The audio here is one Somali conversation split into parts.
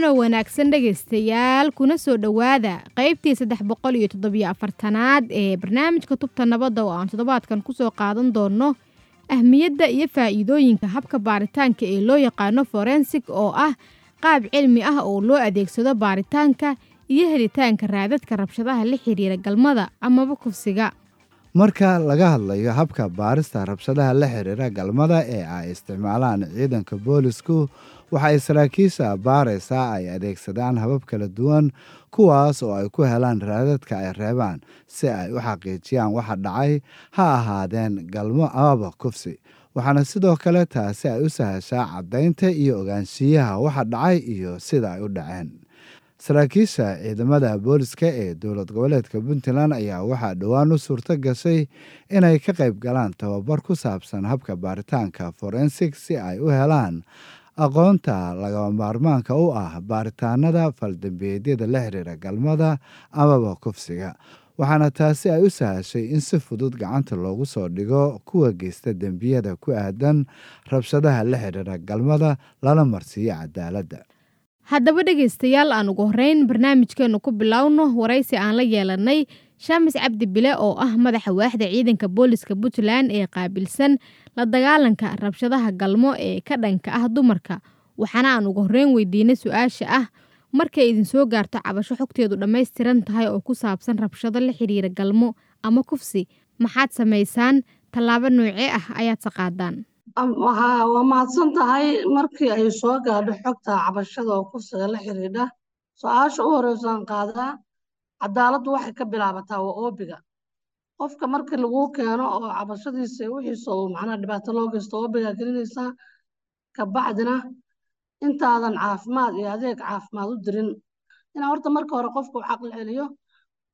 kulanti wacan oo wanaagsan dhegaystayaal kuna soo dhowaada qaybtii saddex boqol iyo toddobiyo afartanaad ee barnaamijka tubta nabadda oo aan toddobaadkan ku soo qaadan doonno. Ahmiyadda iyo faa'iidooyinka habka baaritaanka ee loo yaqaano forensig oo ah qaab cilmi ah oo loo adeegsado baaritaanka iyo helitaanka raadadka rabshadaha la xiriira galmada amaba kufsiga. Marka laga hadlayo habka baarista rabshadaha la xiriira galmada ee ay isticmaalaan ciidanka boolisku waxay saraakiisha baaraysaa ay adeegsadaan habab kala duwan kuwaas oo ay ku helaan raadadka ay reebaan si ay u xaqiijiyaan waxa dhacay ha ahaadeen galmo amaba kufsi. Waxaana sidoo kale taasi ay u sahashaa caddaynta iyo ogaanshiyaha waxa dhacay iyo sida ay u dhaceen. Saraakiisha ciidamada booliska ee dowlad goboleedka puntland ayaa waxaa dhowaan u suurto gashay inay ka qayb galaan tababar ku saabsan habka baaritaanka forensig si ay u helaan aqoonta lagaba maarmaanka u ah baaritaanada faldambeedyada la xiriira galmada amaba kufsiga. Waxaana taasi ay u sahashay in si fudud gacanta loogu soo dhigo kuwa geysta dembiyada ku aadan rabshadaha la xiriira galmada lala marsiiyo cadaaladda. Haddaba dhegaystayaal aan ugu horreyn barnaamijkeennu ku bilowno waraysi aan la yeelanay shaamis cabdi bile oo ah madaxa waaxda ciidanka booliska puntland ee qaabilsan la dagaalanka rabshadaha galmo ee ka dhanka ah dumarka. Waxaana aan ugu horreyn weydiinay su'aasha ah markay idin soo gaarto cabasho xogteedu dhammaystiran tahay oo ku saabsan rabshado la xiriira galmo ama kufsi maxaad samaysaan? Tallaabo noocee ah ayaad saqaadaan waa mahadsan tahay markii ay soo gaadho xogta cabashada oo kufsiga la xiriidha su'aasha u horeysaan qaadaa cadaaladdu waxay ka bilaabataa waa oobiga qofka markii laguu keeno oo cabashadiisa wixiisa uu macnaha dhibaato loo geysto oobigaa gelinaysaa kabacdina intaadan caafimaad iyo adeeg caafimaad u dirin. Inaa horta marka hore qofka u caqli celiyo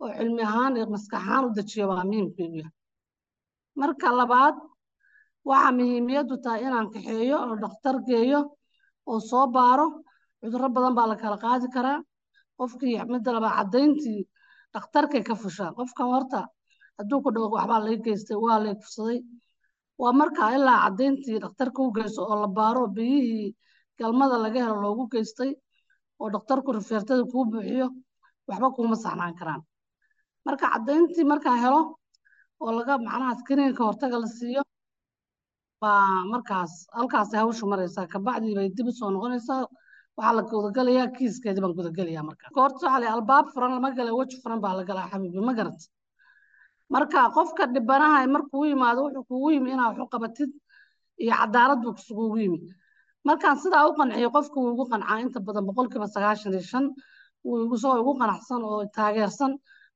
oo cilmi ahaan iyo maskax u dejiyo waa muhiimkaygu yahay marka labaad waxaa muhiimiyaddu tahay inaan kaxeeyo oo dhakhtar geeyo oo soo baaro. Cudurro badan baa la kala qaadi karaa. Qofkii midda labaa caddayntii dhakhtarkay ka fushaa. Qofkan horta hadduu ku dhawo waxbaa lay geystay waa lay kufsaday waa markaa ilaa caddayntii dhakhtarka u geyso oo la baaro biyihii galmada laga helo loogu geystay oo dhakhtarku rifeertada kuu buuxiyo waxba kuuma saxnaan karaan. Marka caddayntii markaa helo oo laga macnaha kiniinka hortaga la siiyo baa markaas halkaasay hawshu maraysaa. Kabacdii bay dib u soo noqonaysaa waxaa la gudagalayaa kiiskeedii baan gudagalayaa markaa goorta waxaa la albaab furan lama gala weji furan baa la galaa xabiibi ma garat marka qofka dhibanaha markuu yimaado wuxuu kugu yimi inaa wax u qabatid iyo cadaalad buu kusugugu yimi. Markaan sidaa u qanciyo qofka wuu igu qancaa. Inta badan boqolkiiba sagaashan iyo shan wuu isagoo igu qanacsan oo taageersan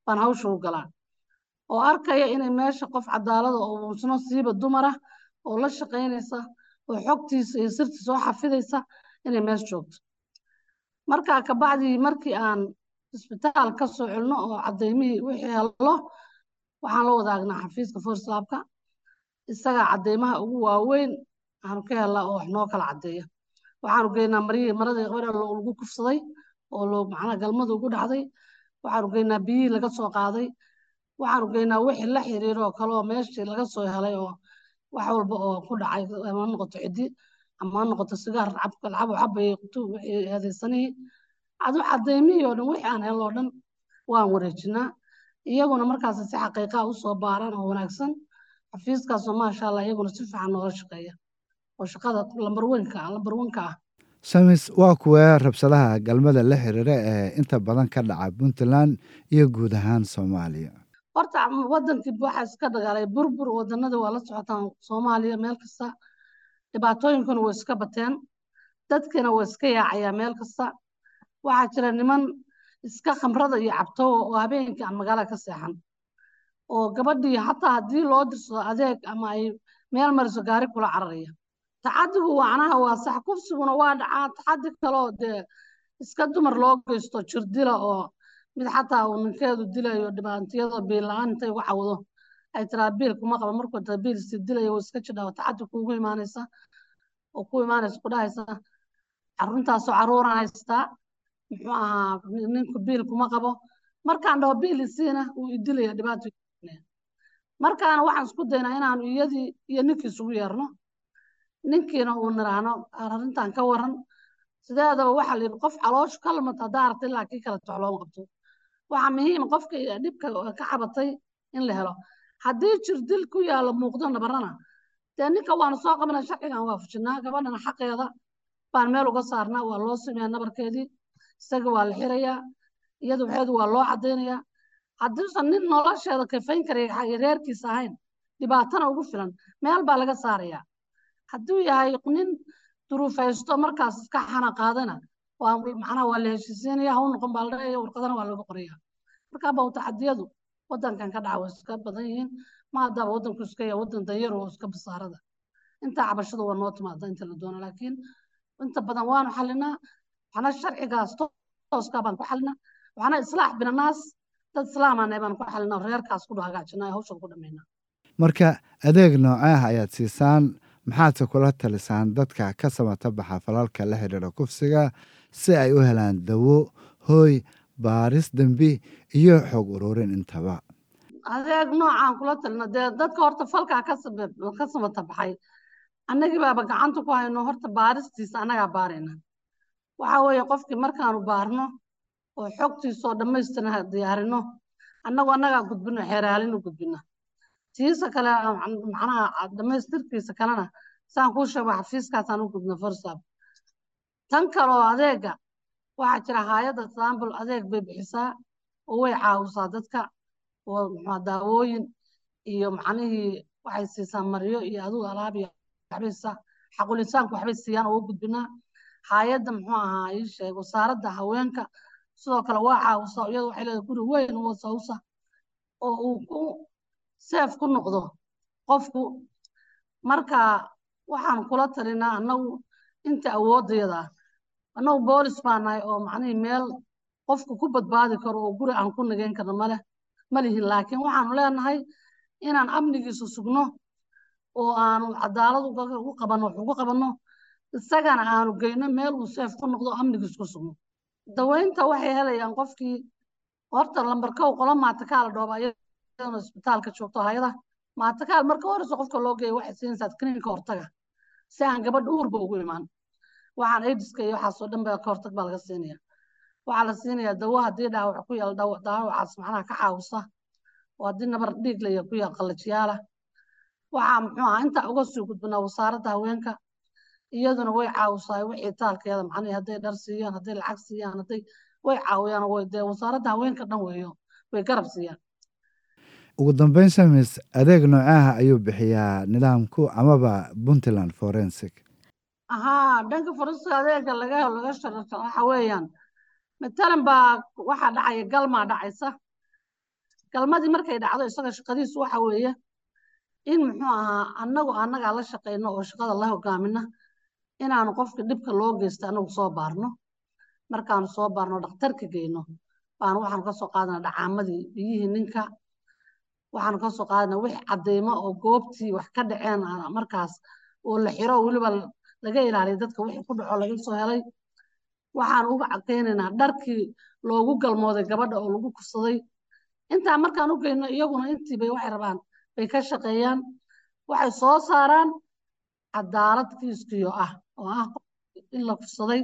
baan hawsha u galaa. Oo arkaya inay meesha qof cadaalada oo uusno siiba dumara oo la shaqaynaysa oo xogtiisa iyo sirtiisa oo xafidaysa inay mees joogto markaa kabacdii markii aan isbitaal ka soo celno oo cadaymihii wixii helo waxaan la wadaagnaa xafiiska forslaabka isagaa cadaymaha ugu waaweyn aanu ka helnaa oo wax noo kala caddeeya. Waxaanu geynaa maryihii maradii gabadha lagu kufsaday oo loo macnaha galmadu ugu dhacday. Waxaanu geynaa biyihii laga soo qaaday. Waxaanu geynaa wixii la xiriiro oo kale oo meeshii laga soo helay oo wax walba oo ku dhacay ama noqoto cidi ama noqoto sigaar cabay wixii eedaysanihii adu cadaymihii oo dhan wixii aan helno oo dhan waan wareejinaa. Iyaguna markaas si xaqiiqaa u soo baaraan oo wanaagsan. Xafiiskaasoo maasha allah iyaguna si fiican noola shaqeeya. Oo shaqada lambar weynka lambar wanka ah. Shamis waa kuwee rabshadaha galmada la xiriira ee inta badan ka dhaca puntland iyo guud ahaan soomaaliya. Horta wadankii waxaa iska dagaalay burbur wadanada waa la socotaan soomaaliya meel kasta dhibaatooyinkuna way iska bateen. Dadkiina waa iska yaacayaa meel kasta. Waxaa jira niman iska khamrada iyo cabto oo habeenkii aan magaala ka seexan. Oo gabadhii xataa haddii loo dirsado adeeg ama ay meel mariso gaari kula cararaya. Tacadigu wacnaha waa sax. Kufsiguna waa dhacaa. Tacadi kaloo dee iska dumar loo geysto jirdila oo mid xataa uu ninkeedu dilayo dhibaatiyada biil la'aan intay uga cawdo ay tiraa biil kuma qaba. Markuu taa biil si dilayo iska jidha oo tacadi kuugu imaanaysa oo ku imaanaysa ku dhahaysa carruurtaasoo carruuran haystaa muxuu ahaa ninku biil kuma qabo. Markaan dhaho biil isiina wuu idilaya dhibaato markaana waxaan isku daynaa inaanu iyadii iyo ninkii isugu yeerno. Ninkiina uu niraahno arrintan ka waran. Sideedaba waxaa la yidhi? Qof calooshu ka lumata haddaa aragta ilaa kii kale tox looma qabto. Waxaa muhiim qofka dhibka ka cabatay in la helo haddii jirdil ku yaalo muuqdo nabarana dee ninka waanu soo qabana sharcigan waa fujinaa gabadhana xaqeeda baan meel uga saarnaa waa loo sameeyaa nabarkeedii isaga waa la xirayaa iyada waxeedu waa loo caddaynayaa haddiisan nin nolosheeda kafayn karaya reerkiisa ahayn dhibaatana ugu filan meel baa laga saarayaa. Hadduu yahay nin duruufaysto markaas iska xana qaadana waa macnaha waa la heshiisiinaya haw noqon baa la dhahaya warqadana waa looga qoraya markaa baa waddankan ka dhaca way iska badan yihiin maadaaba waddanku iska yahay waddan danyar oo iska basaarada inta cabashadu waa noo timaada inta la doono laakiin inta badan waanu xalinaa waxna sharcigaas tooskaa baan ku xalinaa waxna islaax binanaas dad islaamana baan ku xalinaa reerkaas ku hagaajinaa hawshada ku dhamaynaa marka adeeg noocee ah ayaad siisaan maxaadse kula talisaan dadka ka samata baxa falalka la xidhiidha kufsiga si ay u helaan dawo hooy baaris dembi iyo xog ururin intaba. Adeeg noocaan kula talina dee dadka horta falkaa ka samata baxay annagii gacanta ku hayno horta baaristiisa annagaa baarayna. Waxaa weeye qofkii markaanu baarno oo xogtiisoo dhammaystiran diyaarino annagu annagaa gudbino xeeraalin u gudbina tiisa kale macnaha dhammaystirkiisa kalena saan kuu sheego xafiiskaasaan u gudbina forsab tan kaloo adeega waxaa jira hayadda sambul adeeg bay bixisaa. Oo way caawisaa dadka oo daawooyin iyo macnihii waxay siisaa maryo iyo adigu alaab iyo waxbay siisaa xaqulinsaanku waxbay siiyaan oo u gudbinaa. Hayadda muxuu ahaa ii sheeg wasaaradda haweenka sidoo kale waa caawisaa iyadu waxay leedahay guri weyn oo sawsa oo uu ku seef ku noqdo qofku. Marka waxaan kula talinaa annagu inta awoodayada annagu boolis baa nahay oo macnihii meel qofku ku badbaadi karo oo guri aan ku nageyn karno male ma lihin. Laakiin waxaanu leenahay inaan amnigiisa sugno oo aanu cadaalad ugu qabanno wax ugu qabanno isagana aanu geyno meel uu seef ku noqdo amnigiisa ku sugno. Daweynta waxay helayaan qofkii horta lambarkow qola maatakaala dhooba iyadana isbitaalka joogto hayada maatakaal marka horeysa qofka loo geeyo waxay siinaysaa kiniinka hortaga si aan gabadha uurba ugu imaan waxaan aidiska iyo waxaasoo dhan ba ka hortag baa laga siinaya waxaa la siinayaa dawo haddii dhaawac ku yaal dhaawacaas macnaha ka caawisa. Oo haddii nabar dhiig laya ku yaal qallajiyaala waxaa muxuu ahaa intaa uga sii gudbinaa wasaaradda haweenka. Iyaduna way caawisaa wixii taalkeeda macnihi hadday dhar siiyaan hadday lacag siiyaan hadday way caawiyaan way dee wasaaradda haweenka dhan weeyo way garab siiyaan. Ugu dambeyn shamis adeeg noocaha ayuu bixiyaa nidaamku amaba puntland forensic ahaa dhanka forensic adeega laga laga sharata waxa weeyaan matalan baa waxaa dhacaya galmaa dhacaysa. Galmadii markay dhacdo isaga shaqadiisu waxa weeye in muxuu ahaa annagu annagaa la shaqayno oo shaqada la hogaamina inaanu qofka dhibka loo geysta anagu soo baarno. Markaanu soo baarno dhakhtarka geyno baanu waxaanu ka soo qaadana dhacaamadii biyihii ninka. Waxaanu ka soo qaadana wix cadeymo oo goobtii wax ka dhaceen markaas oo la xiro weliba laga ilaaliya dadka wixii ku dhaco laga soo helay. Waxaan uga cadaynaynaa dharkii loogu galmooday gabadha oo lagu kufsaday. Intaa markaan u geyno iyaguna intiibay waxay rabaan bay ka shaqeeyaan waxay soo saaraan cadaalad kiiskiyo ah oo ah in la kufsaday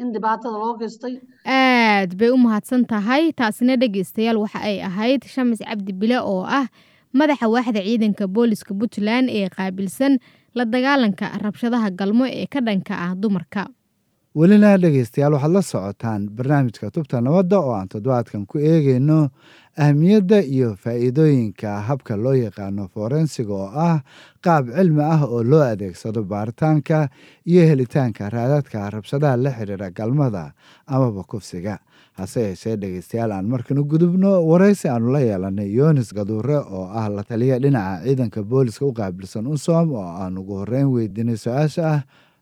in dhibaatada loo geystay. Aad bay u mahadsan tahay taasina dhegeystayaal waxa ay ahayd shamis cabdi bile oo ah madaxa waaxda ciidanka booliska puntland ee qaabilsan la dagaalanka rabshadaha galmo ee ka dhanka ah dumarka welina dhegeystayaal waxaad la socotaan barnaamijka tubta nabadda oo aan toddobaadkan ku eegeyno ahmiyadda iyo faa'iidooyinka habka loo yaqaano forensiga oo ah qaab cilmi ah oo loo adeegsado baaritaanka iyo helitaanka raadadka rabshadaha la xidhiira galmada amaba kufsiga. Hase yeeshee dhegeystayaal aan markan u gudubno waraysi aanu la yeelanay yonis gaduure oo ah la taliya dhinaca ciidanka booliska u qaabilsan unsom oo aan ugu horreyn weydiinay su'aasha ah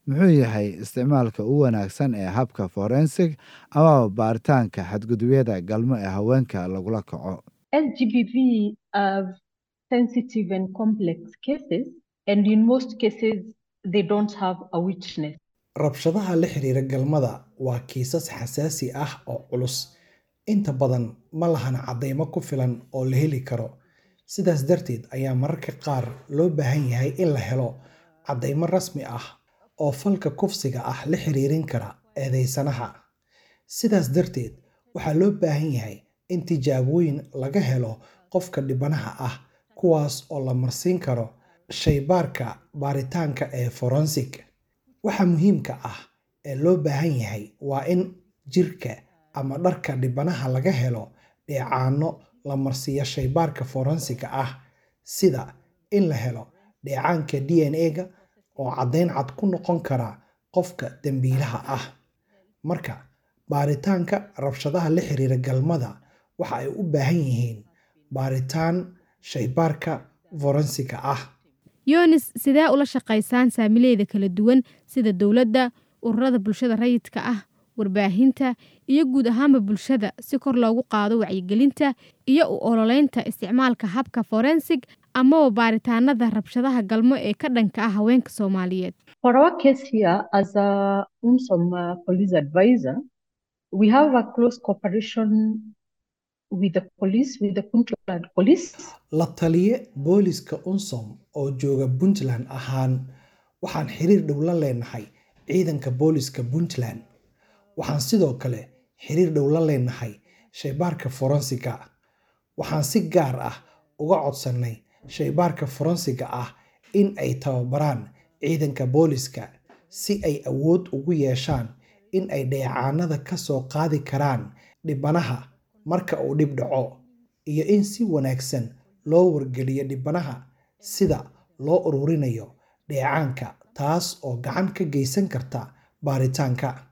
muxuu yahay isticmaalka u wanaagsan ee habka forensig amaba baaritaanka xadgudubyada galmo ee haweenka lagula kaco. SGBV are sensitive and complex cases, and in most cases, they don't have a witness. rabshadaha la xiriira galmada waa kiisas xasaasi ah oo culus. Inta badan ma lahan caddaymo ku filan oo la heli karo. Sidaas darteed ayaa mararka qaar loo baahan yahay in la helo caddaymo rasmi ah oo falka kufsiga ah la xiriirin kara eedeysanaha. Sidaas darteed waxaa loo baahan yahay in tijaabooyin laga helo qofka dhibanaha ah kuwaas oo la marsiin karo shaybaarka baaritaanka ee forensic. Waxa muhiimka ah ee loo baahan yahay waa in jirka ama dharka dhibanaha laga helo dheecaano la marsiiyo shaybaarka forensiga ah sida in la helo dheecaanka d n a-ga oo caddayn cad ku noqon kara qofka dembiilaha ah. Marka baaritaanka rabshadaha la xiriira galmada waxa ay u baahan yihiin baaritaan shaybaarka forensiga ah. Yunis sidee ula shaqaysaan saamileeda kala duwan sida dowladda ururada bulshada rayidka ah warbaahinta iyo guud ahaanba bulshada si kor loogu qaado wacyigelinta iyo u ololeynta isticmaalka habka forensig amaba baaritaanada rabshadaha galmo ee ka dhanka ah haweenka soomaaliyeed. For our case here, as a UNSOM uh, police advisor, we have a close cooperation with the police, with the Puntland police. la taliye booliska unsom oo jooga puntland ahaan waxaan xiriir dhow la leenahay ciidanka booliska puntland. Waxaan sidoo kale xiriir dhow la leenahay shaybaarka forensiga waxaan si gaar ah uga codsannay shaybaarka forensiga ah in ay tababaraan ciidanka booliska si ay awood ugu yeeshaan in ay dheecaanada ka soo qaadi karaan dhibanaha marka uu dhib dhaco iyo in si wanaagsan loo wargeliyo dhibanaha sida loo ururinayo dheecaanka taas oo gacan ka geysan karta baaritaanka.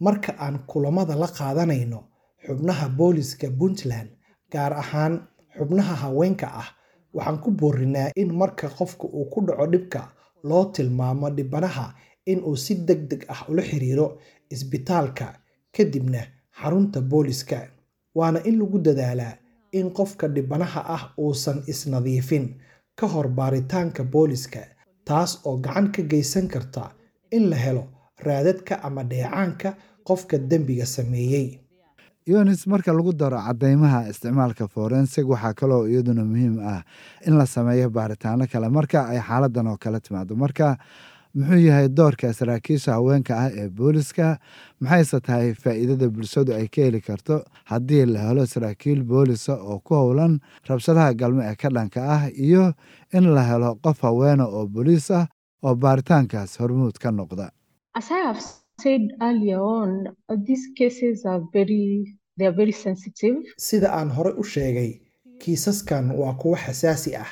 Marka aan kulamada la qaadanayno xubnaha booliska puntland gaar ahaan xubnaha haweenka ah waxaan ku boorinaa in marka qofka uu ku dhaco dhibka loo tilmaamo dhibanaha in uu si deg ah ula xiriiro isbitaalka kadibna xarunta booliska waana in lagu dadaalaa in qofka dhibanaha ah uusan isnadiifin ka hor baaritaanka booliska taas oo gacan ka geysan karta in la helo raadadka ama dheecaanka qofka dembiga sameeyey yunis marka lagu daro caddeymaha isticmaalka forensig waxaa kaloo iyaduna muhiim ah in la sameeyo baaritaano kale. Marka ay xaaladan oo kale timaado marka muxuu yahay doorka saraakiisha haweenka ah ee booliska maxayse tahay faa'iidada bulshadu ay ka heli karto haddii la helo saraakiil boolisa oo ku howlan rabshadaha galmo ee ka dhanka ah iyo in la helo qof haweena oo booliis ah oo baaritaankaas hormuud ka noqda said earlier on, uh, these cases are very, they are very sensitive. sida aan hore u sheegay kiisaskan waa kuwo xasaasi ah.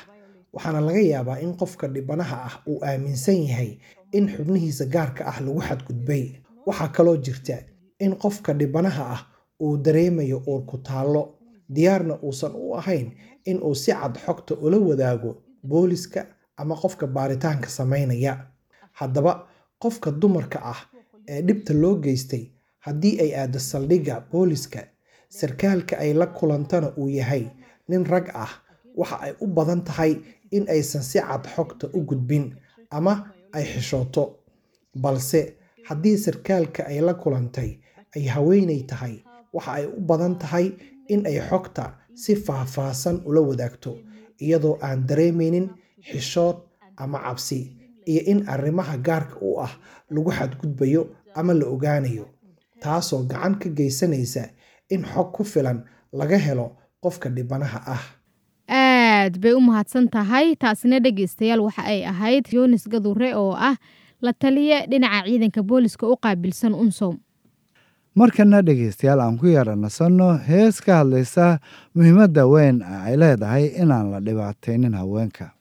Waxaana laga yaabaa in qofka dhibanaha ah uu aaminsan yahay in xubnihiisa gaarka ah lagu xadgudbay. Waxaa kaloo jirta in qofka dhibanaha ah uu dareemayo uur ku taallo. Diyaarna uusan u ahayn in uu si cad xogta ula wadaago booliska ama qofka baaritaanka samaynaya haddaba qofka dumarka ah ee dhibta loo geystay haddii ay aado saldhigga booliska sarkaalka ay la kulantana uu yahay nin rag ah. Waxa ay u badan tahay in aysan si cad xogta u gudbin ama ay xishooto balse haddii sarkaalka ay la kulantay ay haweenay tahay waxa ay u badan tahay in ay xogta si faahfaahsan ula wadaagto iyadoo aan dareemaynin xishood ama cabsi iyo in arrimaha gaarka u ah lagu xadgudbayo ama la ogaanayo. Taasoo gacan ka geysanaysa in xog ku filan laga helo qofka dhibanaha ah. Aad bay u mahadsan tahay taasina dhegeystayaal waxa ay ahayd yunis gadure oo ah la taliye dhinaca ciidanka booliska u qaabilsan unsom markana dhegeystayaal aan ku yara nasanno hees ka hadlaysa muhiimadda weyn ay leedahay inaan la dhibaataynin haweenka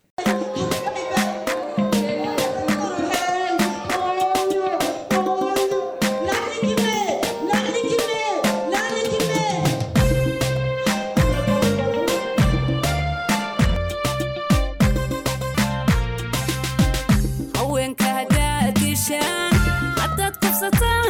perişan Hatta kopsa tam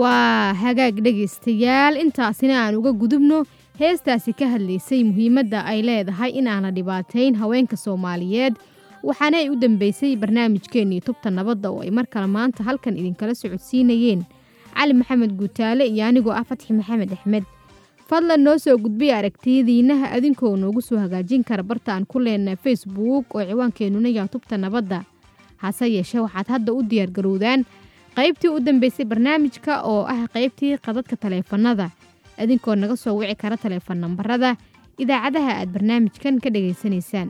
waa hagaag dhegaystayaal intaasina aan uga gudubno heestaasi ka hadlaysay muhiimadda ay leedahay inaan la dhibaatayn haweenka soomaaliyeed. Waxaana ay u dambeysay barnaamijkeennii tubta nabadda oo ay mar kale maanta halkan idinkala socodsiinayeen. Cali maxamed guutaale iyo anigoo ah fatxi maxamed axmed. Fadlan noo soo gudbiya aragtiyadiinnaha adinkoo noogu soo hagaajin kara barta aan ku leenahay facebook oo ciwaankeenuna yaa tubta nabadda. Hase yeeshee waxaad hadda u diyaargarowdaan qaybtii u dambeysay barnaamijka oo ah qaybtii qadadka taleefannada. Idinkoo naga soo wici kara taleefan nambarada. Idaacadaha aad barnaamijkan ka dhegaysanaysaan